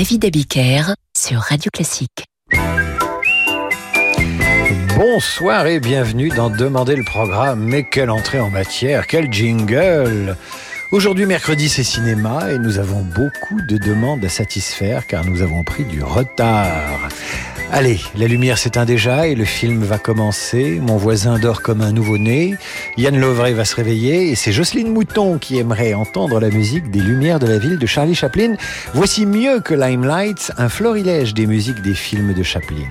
David Abiker sur Radio Classique. Bonsoir et bienvenue dans Demander le programme. Mais quelle entrée en matière, quel jingle Aujourd'hui mercredi c'est cinéma et nous avons beaucoup de demandes à satisfaire car nous avons pris du retard. Allez, la lumière s'éteint déjà et le film va commencer. Mon voisin dort comme un nouveau-né. Yann Lovray va se réveiller et c'est Jocelyne Mouton qui aimerait entendre la musique des lumières de la ville de Charlie Chaplin. Voici mieux que Limelight, un florilège des musiques des films de Chaplin.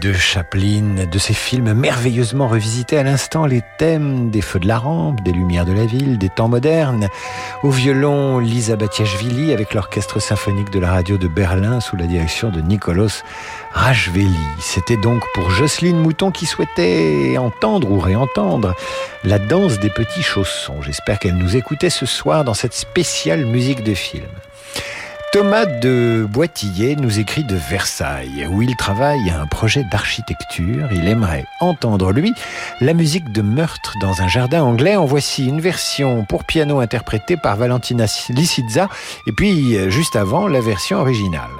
De Chaplin, de ces films merveilleusement revisités à l'instant, les thèmes des feux de la rampe, des lumières de la ville, des temps modernes. Au violon, Lisa Batiashvili avec l'orchestre symphonique de la radio de Berlin sous la direction de Nicolas Rajveli. C'était donc pour Jocelyne Mouton qui souhaitait entendre ou réentendre la danse des petits chaussons. J'espère qu'elle nous écoutait ce soir dans cette spéciale musique de film. Thomas de Boitillet nous écrit de Versailles, où il travaille à un projet d'architecture. Il aimerait entendre, lui, la musique de meurtre dans un jardin anglais. En voici une version pour piano interprétée par Valentina Lisizza, et puis, juste avant, la version originale.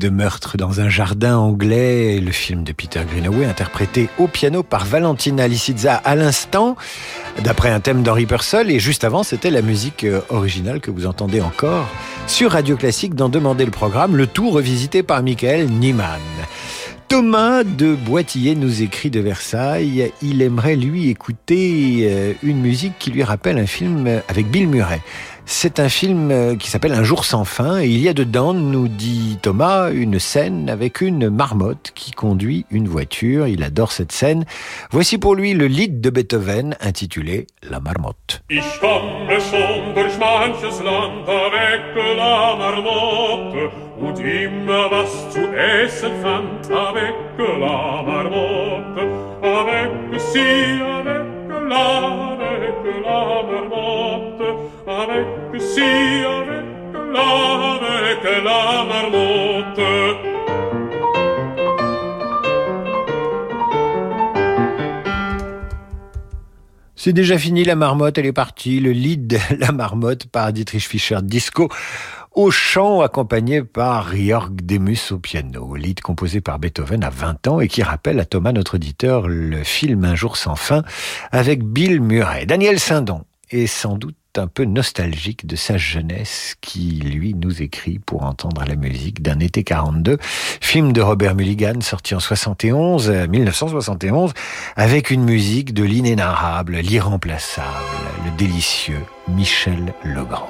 De meurtre dans un jardin anglais, le film de Peter Greenaway interprété au piano par Valentina Lisitza à l'instant, d'après un thème d'Henri Purcell, et juste avant c'était la musique euh, originale que vous entendez encore sur Radio Classique dans Demander le programme, le tout revisité par Michael Niemann. Thomas de Boitillet nous écrit de Versailles. Il aimerait lui écouter euh, une musique qui lui rappelle un film avec Bill Murray. C'est un film euh, qui s'appelle Un jour sans fin et il y a dedans, nous dit Thomas, une scène avec une marmotte qui conduit une voiture. Il adore cette scène. Voici pour lui le lied de Beethoven intitulé La marmotte. C'est déjà fini la marmotte, elle est partie. Le lead la marmotte par Dietrich Fischer Disco au chant accompagné par Jörg Demus au piano. Lead composé par Beethoven à 20 ans et qui rappelle à Thomas, notre auditeur, le film Un jour sans fin avec Bill Murray. Daniel Sindon est sans doute un peu nostalgique de sa jeunesse qui, lui, nous écrit pour entendre la musique d'un été 42, film de Robert Mulligan sorti en 71, 1971, avec une musique de l'inénarrable, l'irremplaçable, le délicieux Michel Legrand.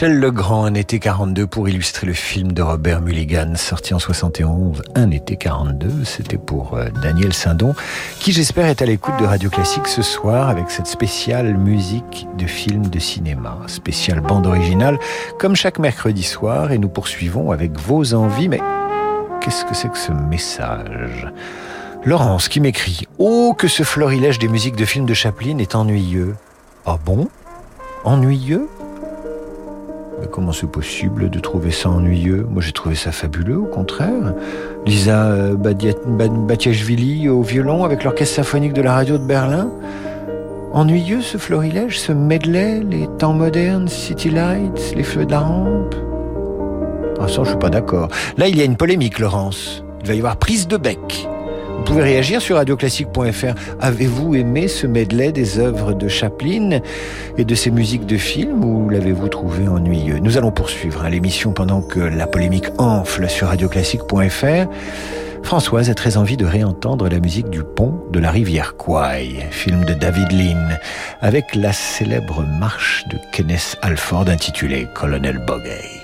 Michel Legrand, Un été 42, pour illustrer le film de Robert Mulligan, sorti en 71, Un été 42. C'était pour euh, Daniel Sindon, qui j'espère est à l'écoute de Radio Classique ce soir avec cette spéciale musique de film de cinéma, spéciale bande originale, comme chaque mercredi soir, et nous poursuivons avec vos envies. Mais qu'est-ce que c'est que ce message? Laurence qui m'écrit Oh, que ce florilège des musiques de films de Chaplin est ennuyeux. Ah bon? Ennuyeux? Comment c'est possible de trouver ça ennuyeux Moi j'ai trouvé ça fabuleux au contraire. Lisa euh, Batiachvili au violon avec l'orchestre symphonique de la radio de Berlin. Ennuyeux ce florilège, ce medley, les temps modernes, City Lights, les feux de la rampe Ah ça je suis pas d'accord. Là il y a une polémique Laurence. Il va y avoir prise de bec. Vous pouvez réagir sur radioclassique.fr. Avez-vous aimé ce medley des œuvres de Chaplin et de ses musiques de films ou l'avez-vous trouvé ennuyeux? Nous allons poursuivre hein, l'émission pendant que la polémique enfle sur radioclassique.fr. Françoise a très envie de réentendre la musique du pont de la rivière Kwai, film de David Lean, avec la célèbre marche de Kenneth Alford intitulée Colonel Bogey.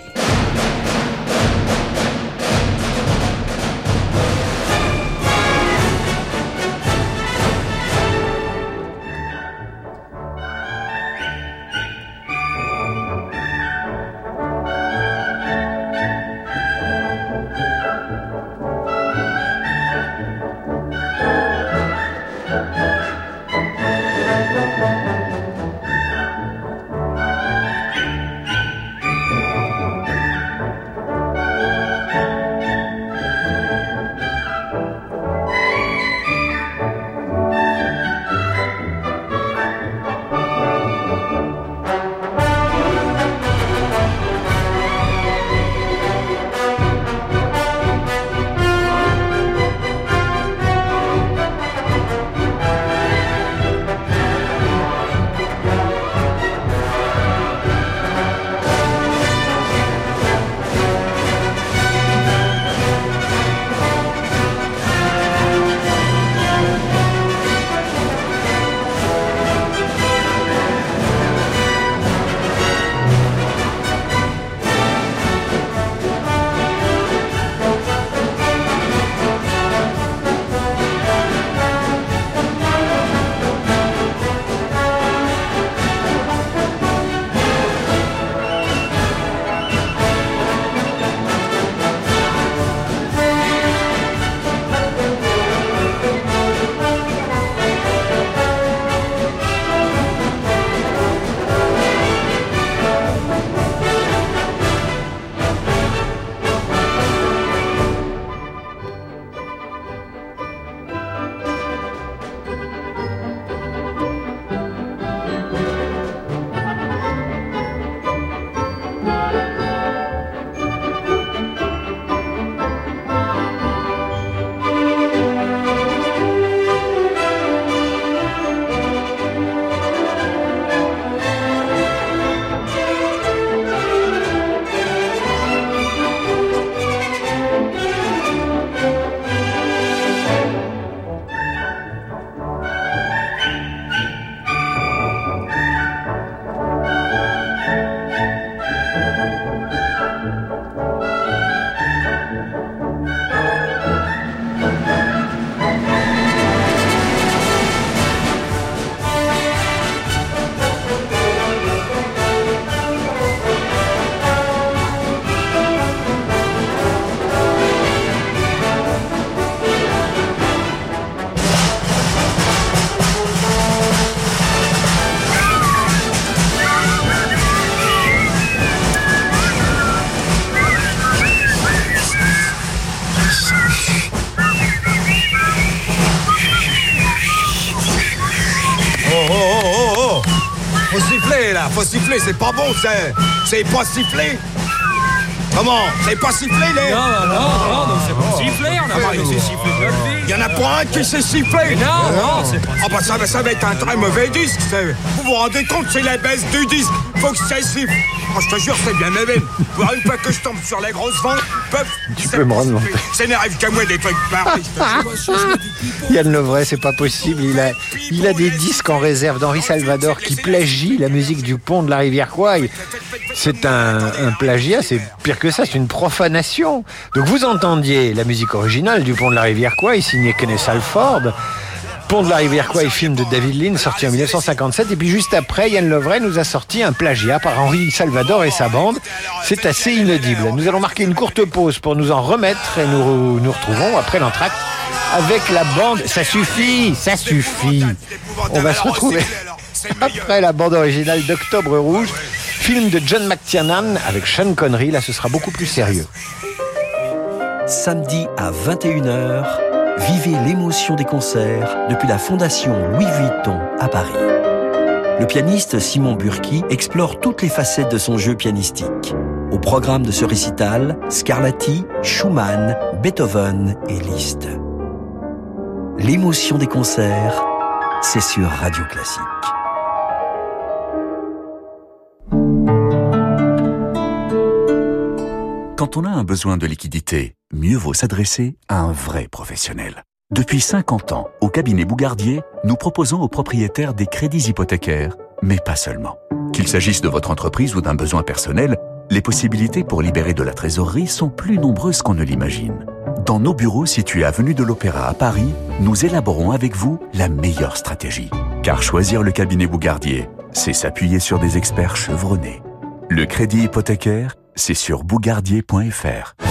C'est pas bon, c'est. C'est pas sifflé. Comment C'est pas sifflé, les. Non, non, non, non, c'est pas sifflé, on a siffler de. Il y en a pas un qui sait siffler. Non, non, c'est pas Ah bah ça, ça va être un très mauvais disque. Vous vous rendez compte, c'est la baisse du disque. Faut que ça siffle. Oh, je te jure, c'est bien une fois que je tombe sur. Tu peux me rendre Ça n'arrive qu'à moi des trucs pareils. Yann Lovray, c'est pas possible. Il a, il a des disques en réserve d'Henri Salvador qui plagie la musique du pont de la rivière Kwai. C'est un, un plagiat, c'est pire que ça, c'est une profanation. Donc vous entendiez la musique originale du pont de la rivière Kwai, signée Kenneth Alford. Pont de la rivière Kwai, film de David Lean, sorti en 1957. Et puis juste après, Yann Lovray nous a sorti un plagiat par Henri Salvador et sa bande. C'est assez inaudible. Nous allons marquer une courte pause pour nous en remettre et nous nous retrouvons après l'entracte avec la bande. Ça suffit, ça suffit. On va se retrouver après la bande originale d'Octobre Rouge, film de John McTiernan avec Sean Connery. Là, ce sera beaucoup plus sérieux. Samedi à 21h, vivez l'émotion des concerts depuis la Fondation Louis Vuitton à Paris. Le pianiste Simon Burki explore toutes les facettes de son jeu pianistique. Au programme de ce récital, Scarlatti, Schumann, Beethoven et Liszt. L'émotion des concerts, c'est sur Radio Classique. Quand on a un besoin de liquidité, mieux vaut s'adresser à un vrai professionnel. Depuis 50 ans, au cabinet Bougardier, nous proposons aux propriétaires des crédits hypothécaires, mais pas seulement. Qu'il s'agisse de votre entreprise ou d'un besoin personnel, les possibilités pour libérer de la trésorerie sont plus nombreuses qu'on ne l'imagine. Dans nos bureaux situés avenue de l'Opéra à Paris, nous élaborons avec vous la meilleure stratégie. Car choisir le cabinet Bougardier, c'est s'appuyer sur des experts chevronnés. Le crédit hypothécaire, c'est sur bougardier.fr.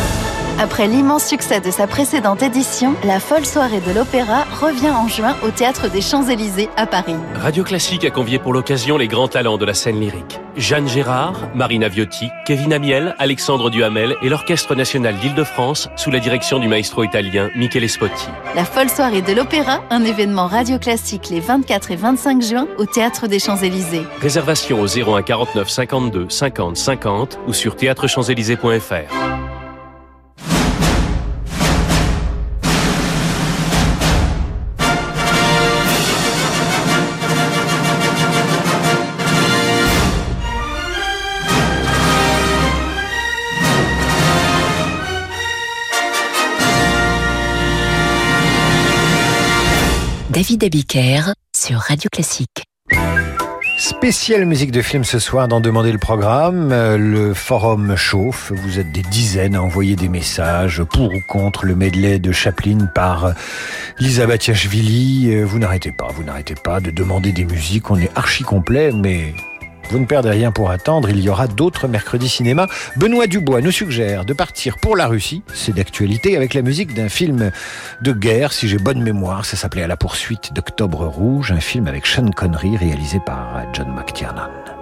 Après l'immense succès de sa précédente édition, la folle soirée de l'opéra revient en juin au Théâtre des Champs-Élysées à Paris. Radio Classique a convié pour l'occasion les grands talents de la scène lyrique. Jeanne Gérard, Marina Viotti, Kevin Amiel, Alexandre Duhamel et l'Orchestre National d'Île-de-France sous la direction du maestro italien Michele Spotti. La folle soirée de l'opéra, un événement radio classique les 24 et 25 juin au Théâtre des Champs-Élysées. Réservation au 01 49 52 50 50 ou sur théâtrechamps-élysées.fr. David Abiker sur Radio Classique. Spéciale musique de film ce soir dans Demander le programme. Euh, Le forum chauffe. Vous êtes des dizaines à envoyer des messages pour ou contre le medley de Chaplin par Lisa Batiachvili. Euh, Vous n'arrêtez pas, vous n'arrêtez pas de demander des musiques. On est archi complet, mais vous ne perdez rien pour attendre, il y aura d'autres mercredis cinéma. Benoît Dubois nous suggère de partir pour la Russie, c'est d'actualité, avec la musique d'un film de guerre, si j'ai bonne mémoire, ça s'appelait À la poursuite d'Octobre Rouge, un film avec Sean Connery réalisé par John McTiernan.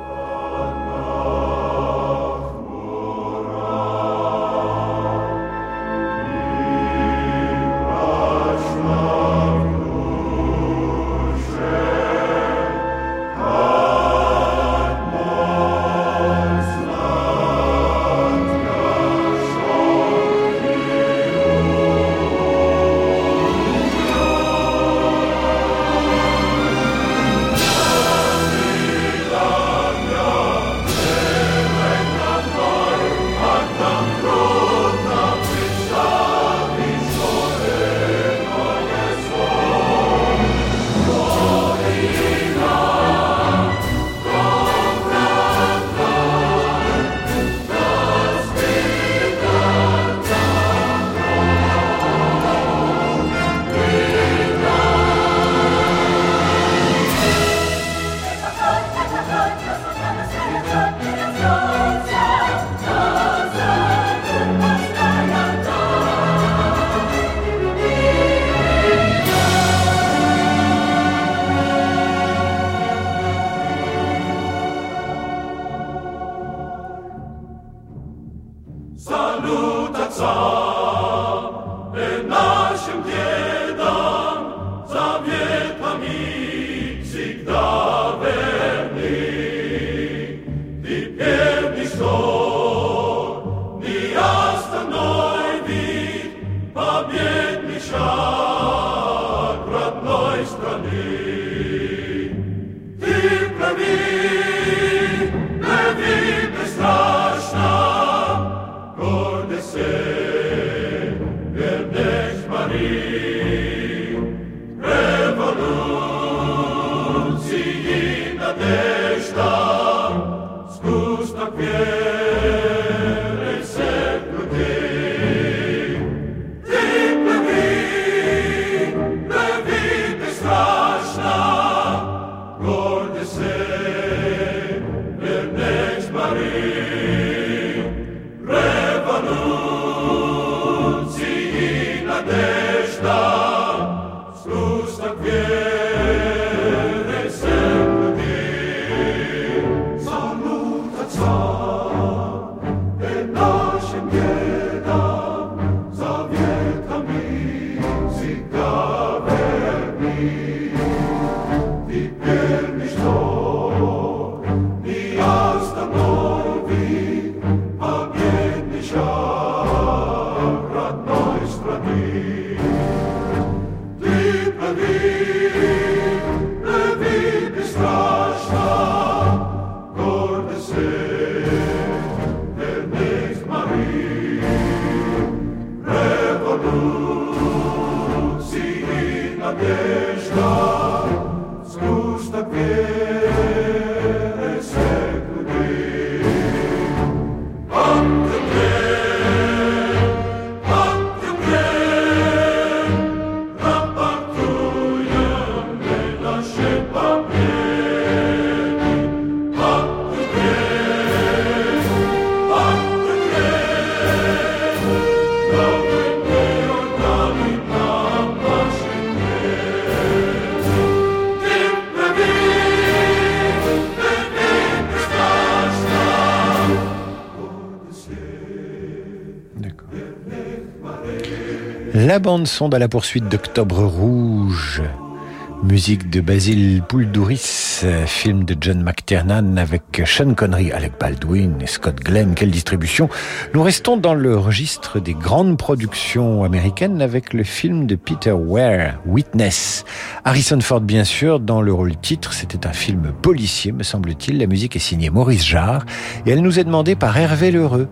forgive. La bande sonde à la poursuite d'Octobre Rouge. Musique de Basil Pouldouris, film de John McTiernan avec Sean Connery, Alec Baldwin et Scott Glenn. Quelle distribution Nous restons dans le registre des grandes productions américaines avec le film de Peter Ware, Witness. Harrison Ford, bien sûr, dans le rôle titre. C'était un film policier, me semble-t-il. La musique est signée Maurice Jarre et elle nous est demandée par Hervé Lheureux.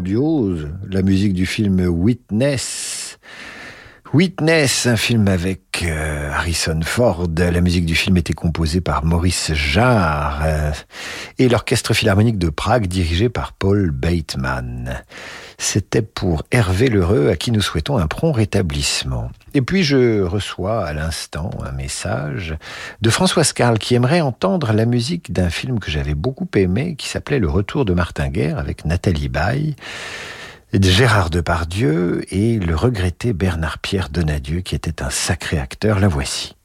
La musique du film Witness. Witness, un film avec euh, Harrison Ford. La musique du film était composée par Maurice Jarre euh, et l'orchestre philharmonique de Prague dirigé par Paul Bateman. C'était pour Hervé Lheureux à qui nous souhaitons un prompt rétablissement. Et puis je reçois à l'instant un message de François Scarl qui aimerait entendre la musique d'un film que j'avais beaucoup aimé qui s'appelait Le Retour de Martin Guerre avec Nathalie Baye. Gérard Depardieu et le regretté Bernard-Pierre Donadieu qui était un sacré acteur. La voici.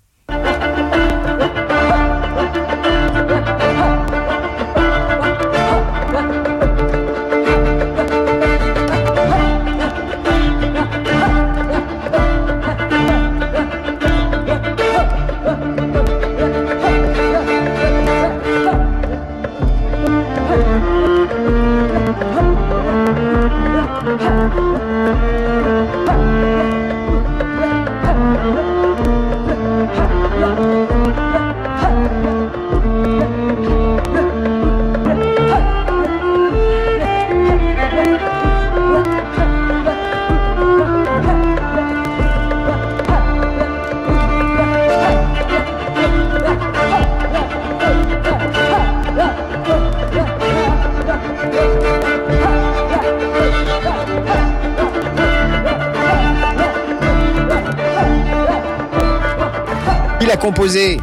Composé.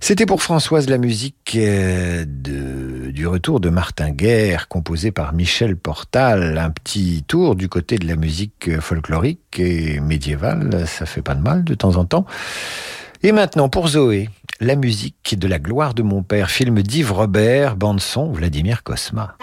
C'était pour Françoise la musique euh, du retour de Martin Guerre, composé par Michel Portal. Un petit tour du côté de la musique folklorique et médiévale, ça fait pas de mal de temps en temps. Et maintenant, pour Zoé, la musique de La gloire de mon père, film d'Yves Robert, bande-son Vladimir Kosma.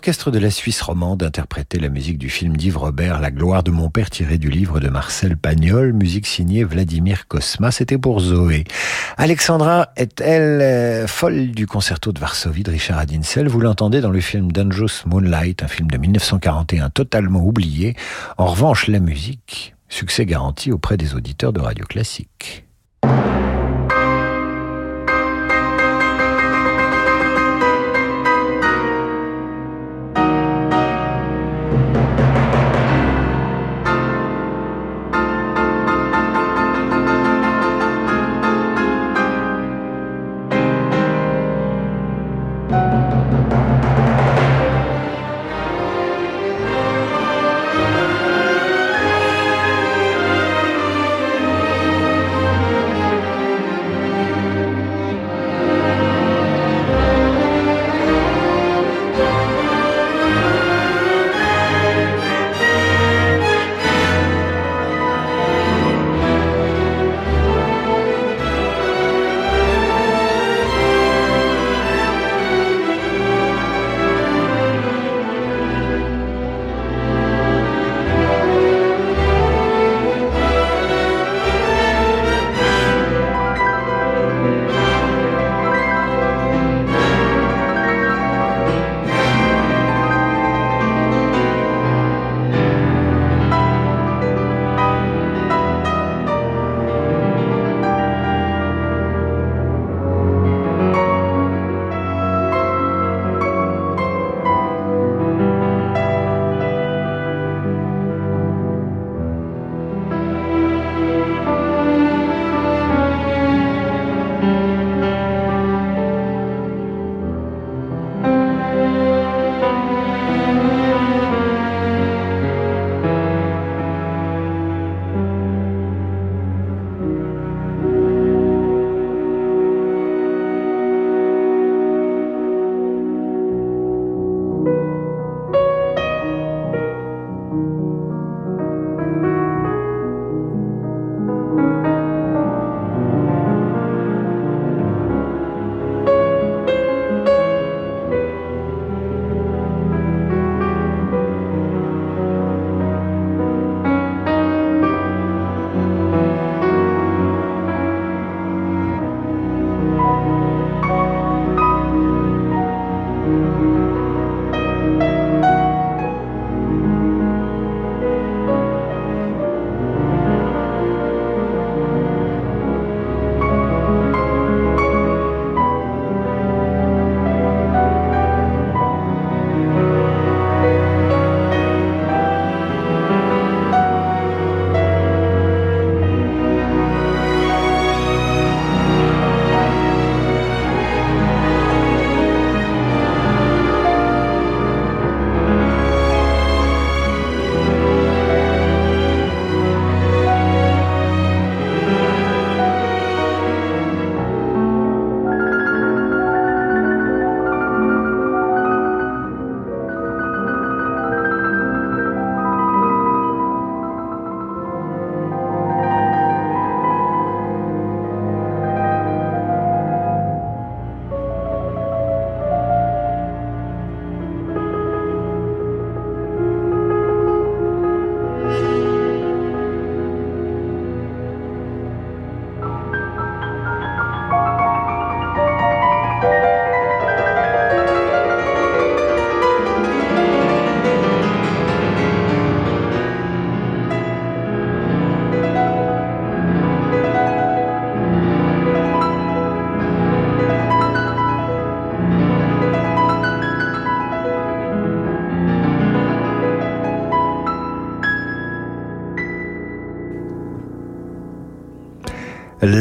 L'orchestre de la Suisse romande interprétait la musique du film d'Yves Robert, La gloire de mon père, tiré du livre de Marcel Pagnol, musique signée Vladimir Kosma. C'était pour Zoé. Alexandra est-elle euh, folle du concerto de Varsovie de Richard Adinsel Vous l'entendez dans le film Dangerous Moonlight, un film de 1941 totalement oublié. En revanche, la musique, succès garanti auprès des auditeurs de radio classique.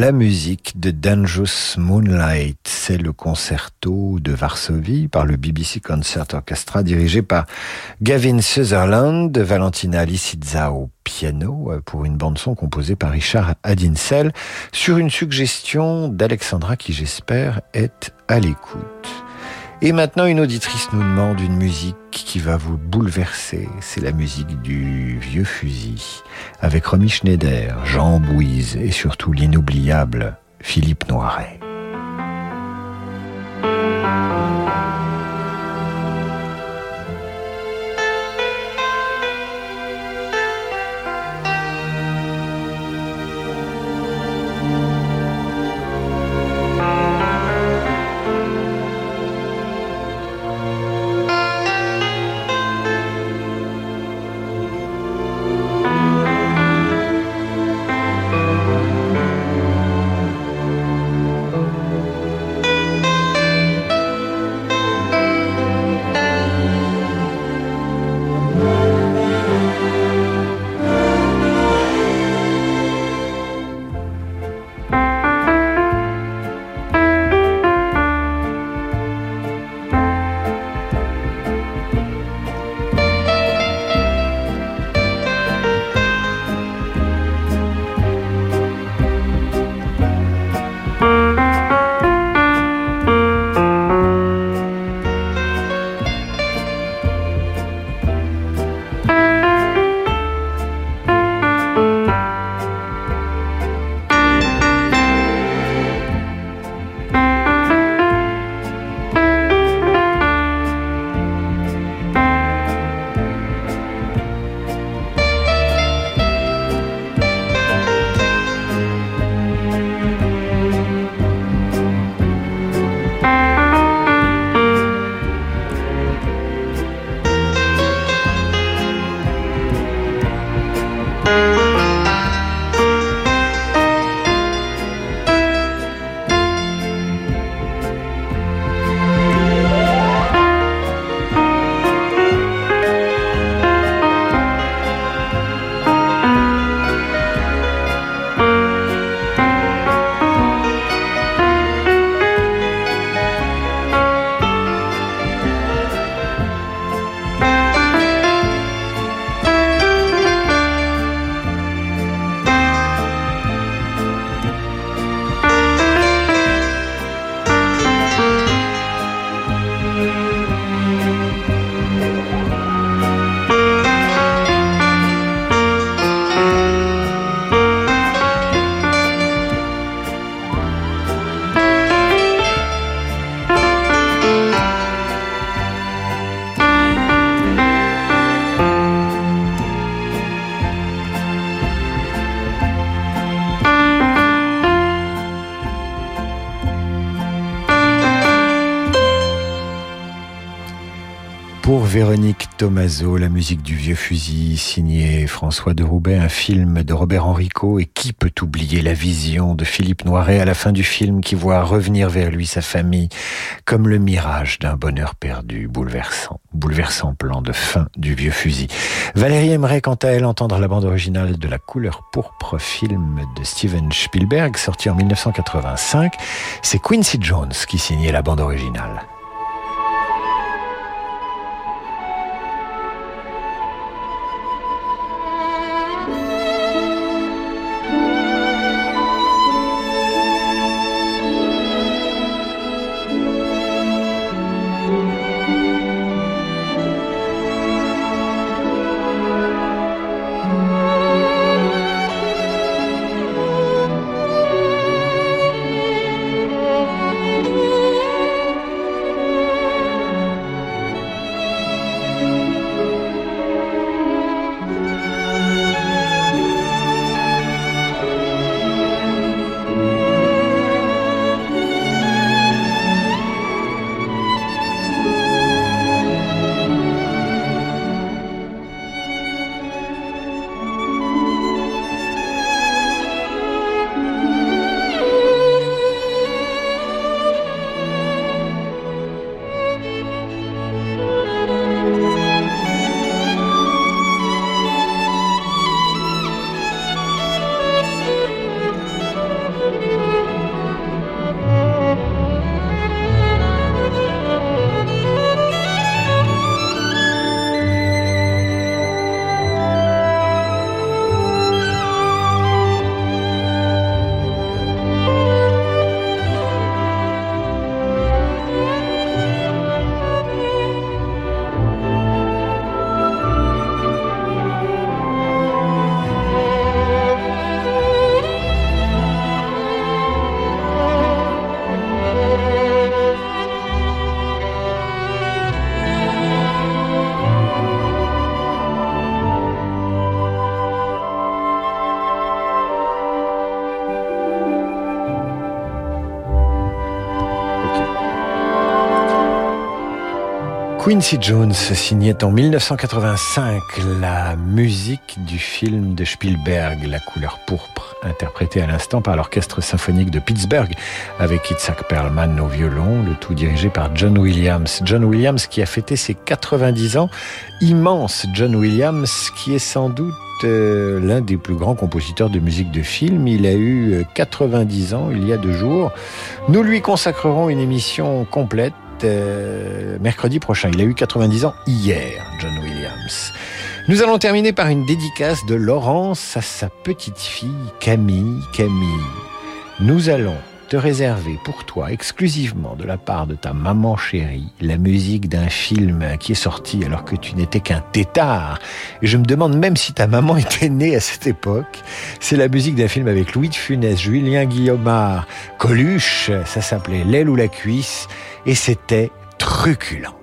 La musique de Dangerous Moonlight, c'est le concerto de Varsovie par le BBC Concert Orchestra dirigé par Gavin Sutherland, Valentina Lisitza au piano euh, pour une bande-son composée par Richard Adinsel sur une suggestion d'Alexandra qui j'espère est à l'écoute. Et maintenant, une auditrice nous demande une musique qui va vous bouleverser. C'est la musique du vieux fusil, avec Romy Schneider, Jean Bouise et surtout l'inoubliable Philippe Noiret. Véronique Tomaso, la musique du vieux fusil, signé François de Roubaix, un film de Robert Enrico. Et qui peut oublier la vision de Philippe Noiret à la fin du film qui voit revenir vers lui sa famille comme le mirage d'un bonheur perdu, bouleversant, bouleversant plan de fin du vieux fusil. Valérie aimerait quant à elle entendre la bande originale de La couleur pourpre, film de Steven Spielberg, sorti en 1985. C'est Quincy Jones qui signait la bande originale. Quincy Jones signait en 1985 la musique du film de Spielberg, La couleur pourpre, interprétée à l'instant par l'orchestre symphonique de Pittsburgh avec Itzhak Perlman au violon, le tout dirigé par John Williams. John Williams qui a fêté ses 90 ans, immense John Williams qui est sans doute euh, l'un des plus grands compositeurs de musique de film. Il a eu 90 ans il y a deux jours. Nous lui consacrerons une émission complète euh, mercredi prochain. Il a eu 90 ans hier, John Williams. Nous allons terminer par une dédicace de Laurence à sa petite fille Camille. Camille, nous allons te réserver pour toi exclusivement de la part de ta maman chérie la musique d'un film qui est sorti alors que tu n'étais qu'un tétard. Et je me demande même si ta maman était née à cette époque. C'est la musique d'un film avec Louis de Funès, Julien Guillaumard, Coluche. Ça s'appelait L'aile ou la cuisse et c'était truculent.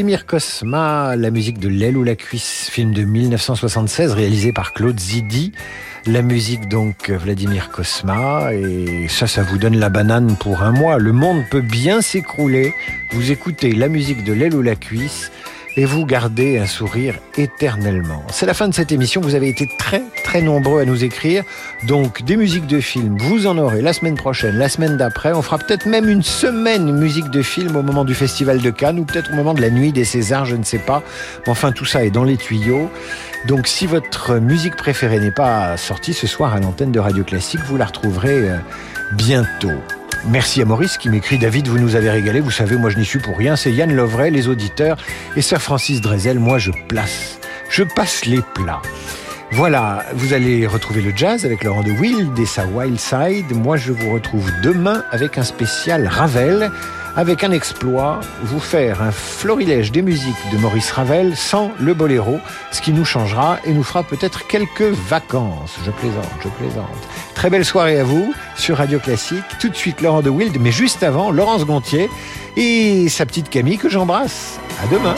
Vladimir Kosma, la musique de L'aile ou la cuisse, film de 1976 réalisé par Claude Zidi. La musique donc Vladimir Kosma et ça ça vous donne la banane pour un mois. Le monde peut bien s'écrouler. Vous écoutez la musique de l'aile ou la cuisse et vous gardez un sourire éternellement. C'est la fin de cette émission. Vous avez été très très nombreux à nous écrire. Donc des musiques de films, vous en aurez la semaine prochaine, la semaine d'après. On fera peut-être même une semaine musique de film au moment du Festival de Cannes ou peut-être au moment de la nuit des Césars, je ne sais pas. Enfin tout ça est dans les tuyaux. Donc si votre musique préférée n'est pas sortie ce soir à l'antenne de Radio Classique, vous la retrouverez euh, bientôt. Merci à Maurice qui m'écrit David, vous nous avez régalé. Vous savez, moi je n'y suis pour rien. C'est Yann Lovray, les auditeurs et Sir Francis Drezel. Moi je place, je passe les plats. Voilà, vous allez retrouver le jazz avec Laurent de Wild et sa Wild Side. Moi je vous retrouve demain avec un spécial Ravel avec un exploit, vous faire un florilège des musiques de Maurice Ravel sans le boléro, ce qui nous changera et nous fera peut-être quelques vacances. Je plaisante, je plaisante. Très belle soirée à vous sur Radio Classique. Tout de suite Laurent de Wild, mais juste avant, Laurence Gontier et sa petite Camille que j'embrasse. À demain.